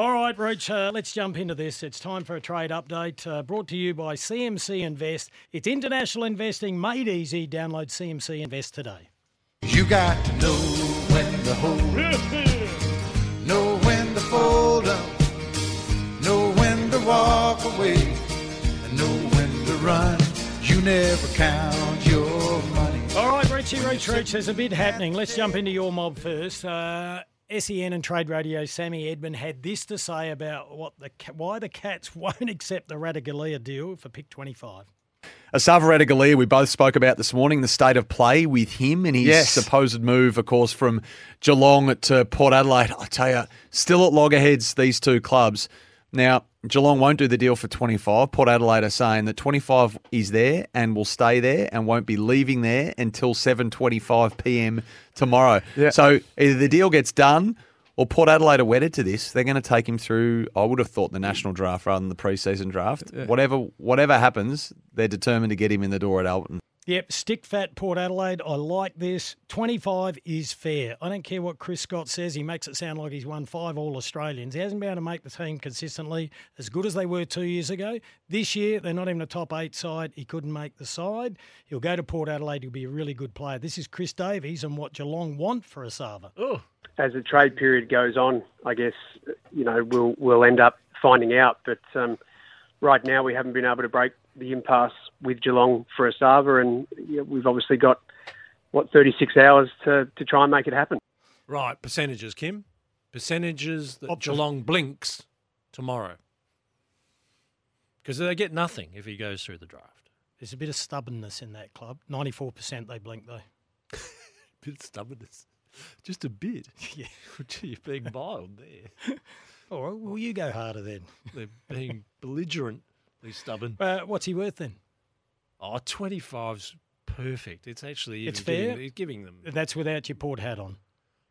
All right, Roach, uh, let's jump into this. It's time for a trade update uh, brought to you by CMC Invest. It's international investing made easy. Download CMC Invest today. You got to know when to hold up, know when to fold up, know when to walk away, and know when to run. You never count your money. All right, Richie, Roach, Roach, there's a bit happening. Let's jump into your mob first. Uh, SEN and Trade Radio, Sammy Edmund had this to say about what the why the Cats won't accept the Ratugolea deal for pick 25. Esava Ratugolea, we both spoke about this morning, the state of play with him and his Yes. supposed move, of course, from Geelong to Port Adelaide. I tell you, still at loggerheads, these two clubs. Now, Geelong won't do the deal for 25. Port Adelaide are saying that 25 is there and will stay there and won't be leaving there until 7.25 p.m. tomorrow. Yeah. So either the deal gets done or Port Adelaide are wedded to this. They're going to take him through, I would have thought, the national draft rather than the preseason draft. Whatever whatever happens, they're determined to get him in the door at Alberton. Yep, stick fat Port Adelaide. I like this. 25 is fair. I don't care what Chris Scott says. He makes it sound like he's won five All Australians. He hasn't been able to make the team consistently as good as they were two years ago. This year, they're not even a top eight side. He couldn't make the side. He'll go to Port Adelaide. He'll be a really good player. This is Chris Davies and what Geelong want for Esava. as the trade period goes on, I guess you know we'll we'll end up finding out. But um, right now, we haven't been able to break the impasse with Geelong for Esava, and you know, we've obviously got what 36 hours to to try and make it happen. Right, percentages, Kim. Percentages that Option. Geelong blinks tomorrow. Because they get nothing if he goes through the draft. There's a bit of stubbornness in that club. 94% they blink, though. a Bit of stubbornness. Just a bit. Yeah. Gee, you're being mild there. All right, well, you go harder then. They're being belligerently stubborn. Uh, what's he worth then? Oh, 25's perfect. It's actually It's giving- fair. it's giving them. That's without your port hat on.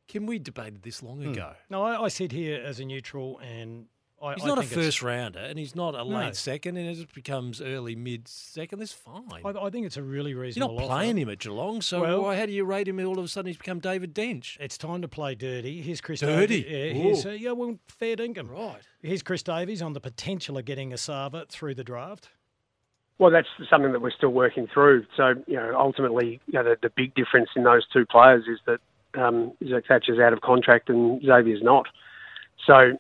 Kim, we debated this long ago. No, I, I sit here as a neutral, and I, He's I not a first rounder, and he's not a late No. second, and as it just becomes early mid second. That's fine. I, I think it's a really reasonable. You're not offer. playing him at Geelong, so Well- why, how do you rate him? All of a sudden, he's become David Dench. It's time to play dirty. Here's Chris Dirty? Davies. Yeah, here's, uh, yeah, well, fair dinkum. Right. Here's Chris Davies on the potential of getting Esava through the draft. Well, that's something that we're still working through. So you know, ultimately, you know, the, the big difference in those two players is that um, Zach Thatcher's out of contract and Xavier's not. So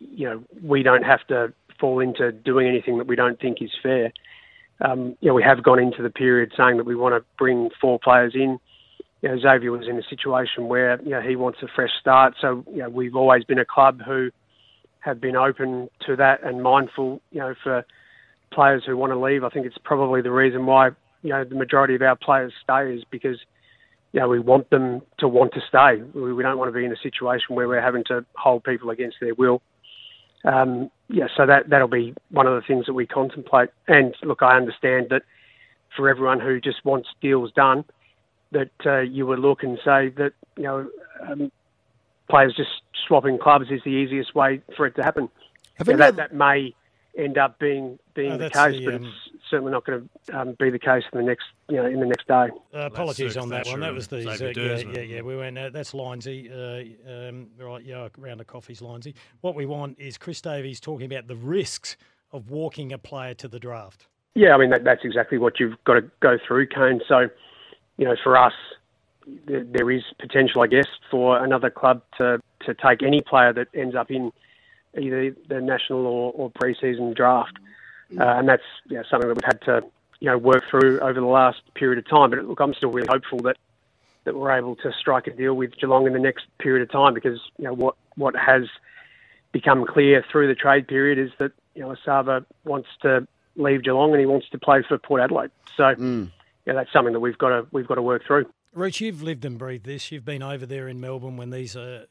you know, we don't have to fall into doing anything that we don't think is fair. Um, you know, we have gone into the period saying that we want to bring four players in. You know, Xavier was in a situation where you know he wants a fresh start. So you know, we've always been a club who have been open to that and mindful. You know, for players who want to leave, I think it's probably the reason why you know the majority of our players stay is because you know we want them to want to stay. We, we don't want to be in a situation where we're having to hold people against their will. Um, yeah, so that that'll be one of the things that we contemplate. And look, I understand that for everyone who just wants deals done, that uh, you would look and say that you know um, players just swapping clubs is the easiest way for it to happen. Have Yeah, that, that may end up being being Oh, the case, the, but um, it's certainly not going to um, be the case in the next you know in the next day. Uh, apologies on that one. That was the and uh, yeah, yeah, yeah. We went. Uh, that's Lindsay. Uh, um, right, yeah, round of coffees, Lindsay. What we want is Chris Davies talking about the risks of walking a player to the draft. Yeah, I mean that, that's exactly what you've got to go through, Kane. So, you know, for us, there, there is potential, I guess, for another club to to take any player that ends up in either the national or, or pre-season draft, uh, and that's you know, something that we've had to you know work through over the last period of time. But look, I'm still really hopeful that that we're able to strike a deal with Geelong in the next period of time because you know what what has become clear through the trade period is that you know Esava wants to leave Geelong and he wants to play for Port Adelaide. So yeah, that's something that we've got to we've got to work through. Rich, you've lived and breathed this. You've been over there in Melbourne when these uh,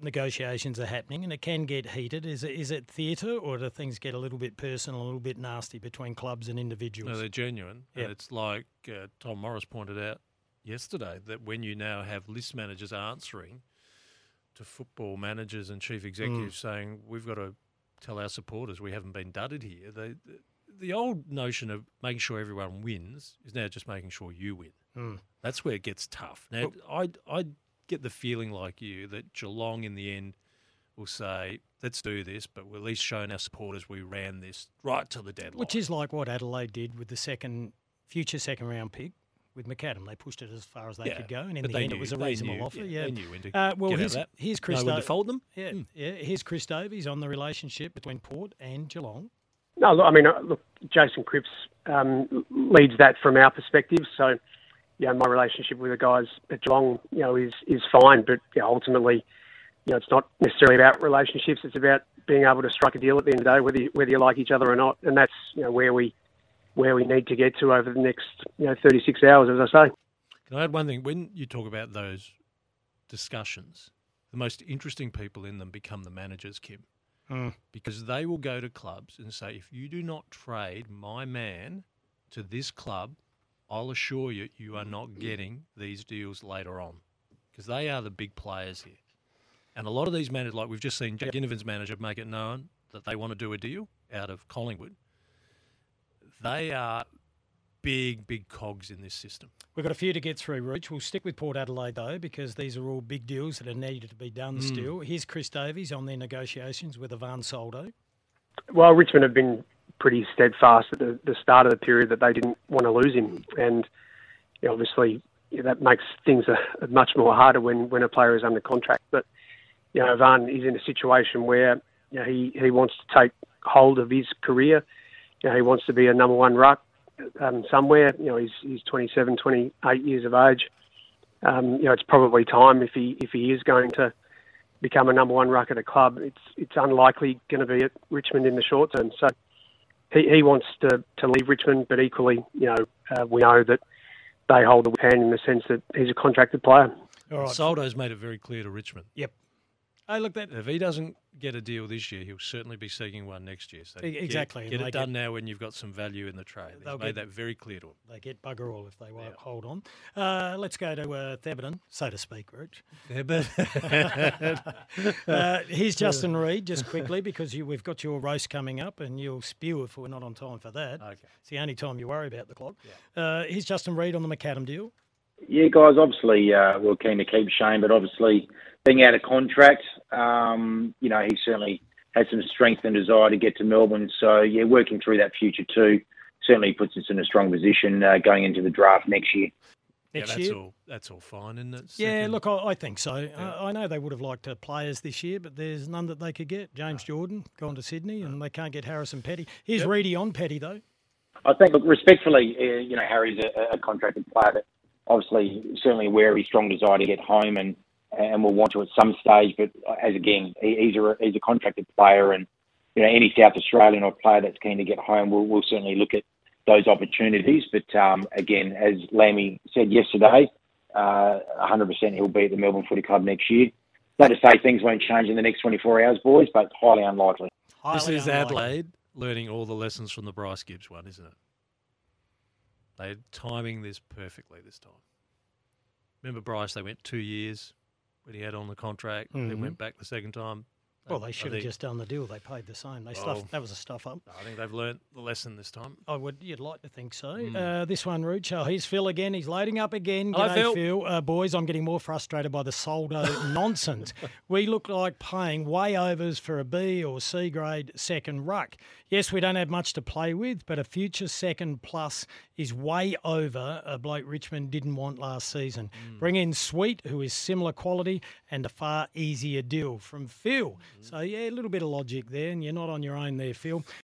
negotiations are happening, and it can get heated. Is it is it theatre, or do things get a little bit personal, a little bit nasty between clubs and individuals? No, they're genuine. Yep. And it's like uh, Tom Morris pointed out yesterday that when you now have list managers answering to football managers and chief executives saying, we've got to tell our supporters we haven't been dudded here, they, the old notion of making sure everyone wins is now just making sure you win. Mm. That's where it gets tough. Now, I, I get the feeling like you that Geelong in the end will say, let's do this, but we're at least showing our supporters we ran this right to the deadline. Which is like what Adelaide did with the second future second round pick with McAdam. They pushed it as far as they Yeah, could go, and in the end, knew- it was a reasonable knew- offer. yeah, Yeah, they knew when to uh, well, get out here's, of that. here's Chris. know when fold them. Yeah, Hmm. yeah. Here's Chris Davies on the relationship between Port and Geelong. No, look, I mean, uh, look, Jason Cripps um, leads that from our perspective. So, you know, my relationship with the guys at Geelong, you know, is is fine. But you know, ultimately, you know, it's not necessarily about relationships. It's about being able to strike a deal at the end of the day, whether you, whether you like each other or not. And that's you know where we where we need to get to over the next you know 36 hours, as I say. Can I add one thing? When you talk about those discussions, the most interesting people in them become the managers, Kim, Mm. because they will go to clubs and say, if you do not trade my man to this club, I'll assure you, you are not mm. getting these deals later on, because they are the big players here. And a lot of these managers, like we've just seen Jack Ginnivan's manager make it known that they want to do a deal out of Collingwood. They are big, big cogs in this system. We've got a few to get through, Rooch. We'll stick with Port Adelaide, though, because these are all big deals that are needed to be done mm. still. Here's Chris Davies on their negotiations with Ivan Soldo. Well, Richmond have been pretty steadfast at the, the start of the period that they didn't want to lose him, and you know, obviously yeah, that makes things much more harder when, when a player is under contract. But you know, Van is in a situation where you know, he he wants to take hold of his career. You know, he wants to be a number one ruck um, somewhere. You know, he's he's 27, 28 years of age. Um, you know, it's probably time if he if he is going to become a number one ruck at a club. It's it's unlikely going to be at Richmond in the short term. So he, he wants to, to leave Richmond, but equally, you know, uh, we know that they hold the whip hand in the sense that he's a contracted player. All right. Soldo's made it very clear to Richmond. Yep. Hey, look, that If he doesn't get a deal this year, he'll certainly be seeking one next year. So E- get- exactly, Get, it done now when you've got some value in the trade. They'll made get- that very clear to him. they get bugger all if they won't hold on. Uh, let's go to uh, Thebarton, so to speak, Rich. Rooch. Uh, here's Justin Reid, just quickly, because you, we've got your roast coming up, and you'll spew if we're not on time for that. Okay. It's the only time you worry about the clock. Uh, here's Justin Reid on the McAdam deal. Yeah, guys, obviously uh, we're keen to keep Shane, but obviously being out of contract, um, you know, he certainly has some strength and desire to get to Melbourne. So, yeah, working through that future too certainly puts us in a strong position uh, going into the draft next year. Yeah, that's year. all. That's all fine, isn't it? Yeah, Second- look, I, I think so. I, I know they would have liked uh, players this year, but there's none that they could get. James Jordan gone to Sydney, and they can't get Harrison Petty. Here's Yep. Reedy on Petty though. I think, look, respectfully, uh, you know, Harry's a, a contracted player that obviously certainly aware of his strong desire to get home and and will want to at some stage. But as again, he's a he's a contracted player, and you know, any South Australian or player that's keen to get home will will certainly look at those opportunities. But um, again, as Lammy said yesterday, uh, 100% he'll be at the Melbourne Footy Club next year. Not to say things won't change in the next 24 hours, boys, but highly unlikely. This is unlikely. Adelaide learning all the lessons from the Bryce Gibbs one, isn't it? They're timing this perfectly this time. Remember Bryce? They went two years when he had on the contract. They Mhm. went back the second time. Well, they should have just done the deal. They paid the same. They Well- stuffed. That was a stuff up. I think they've learnt the lesson this time. I would. You'd like to think so. Mm. Uh, this one, Rooch. Oh, here's Phil again. He's loading up again. Hello, G'day, Phil. Phil. Uh, boys, I'm getting more frustrated by the Soldo nonsense. We look like paying way overs for a B or C grade second ruck. Yes, we don't have much to play with, but a future second plus is way over a bloke Richmond didn't want last season. Mm. Bring in Sweet, who is similar quality and a far easier deal from Phil. So yeah, a little bit of logic there, and you're not on your own there, Phil.